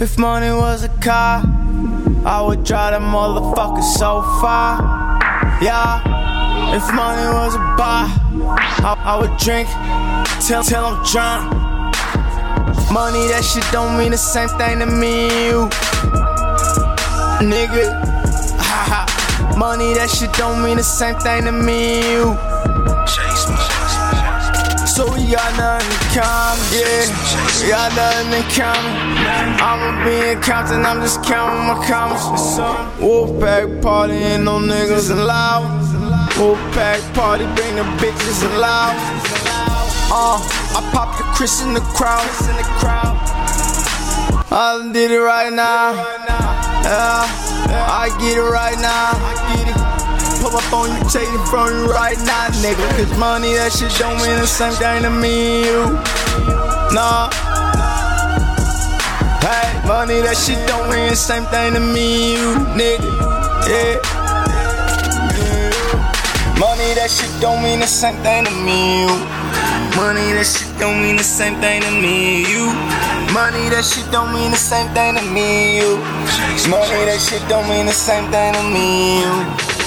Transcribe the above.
If money was a car, I would drive that motherfucker so far. Yeah. If money was a bar, I, I would drink till till I'm drunk. Money, that shit don't mean the same thing to me and you. Nigga. Money, that shit don't mean the same thing to me and you. So we got nothing common, yeah. Got nothing in common. I'ma be in Compton, I'm just counting my commas. Wolfpack party, ain't no niggas allowed. Wolfpack party, bring the bitches allowed. Uh, I pop the Chris in the crowd. I did it right now. Yeah, I get it right now. Pull up on you, take it from you right now, nigga. Cause money, that shit don't mean the same thing to me and you. Nah. Hey, money, that shit don't mean the same thing to me and you, nigga. Yeah. Money, that shit don't mean the same thing to me and you. Money, that shit don't mean the same thing to me and you. Money, that shit don't mean the same thing to me and you. Money, that shit don't mean the same thing to me and you.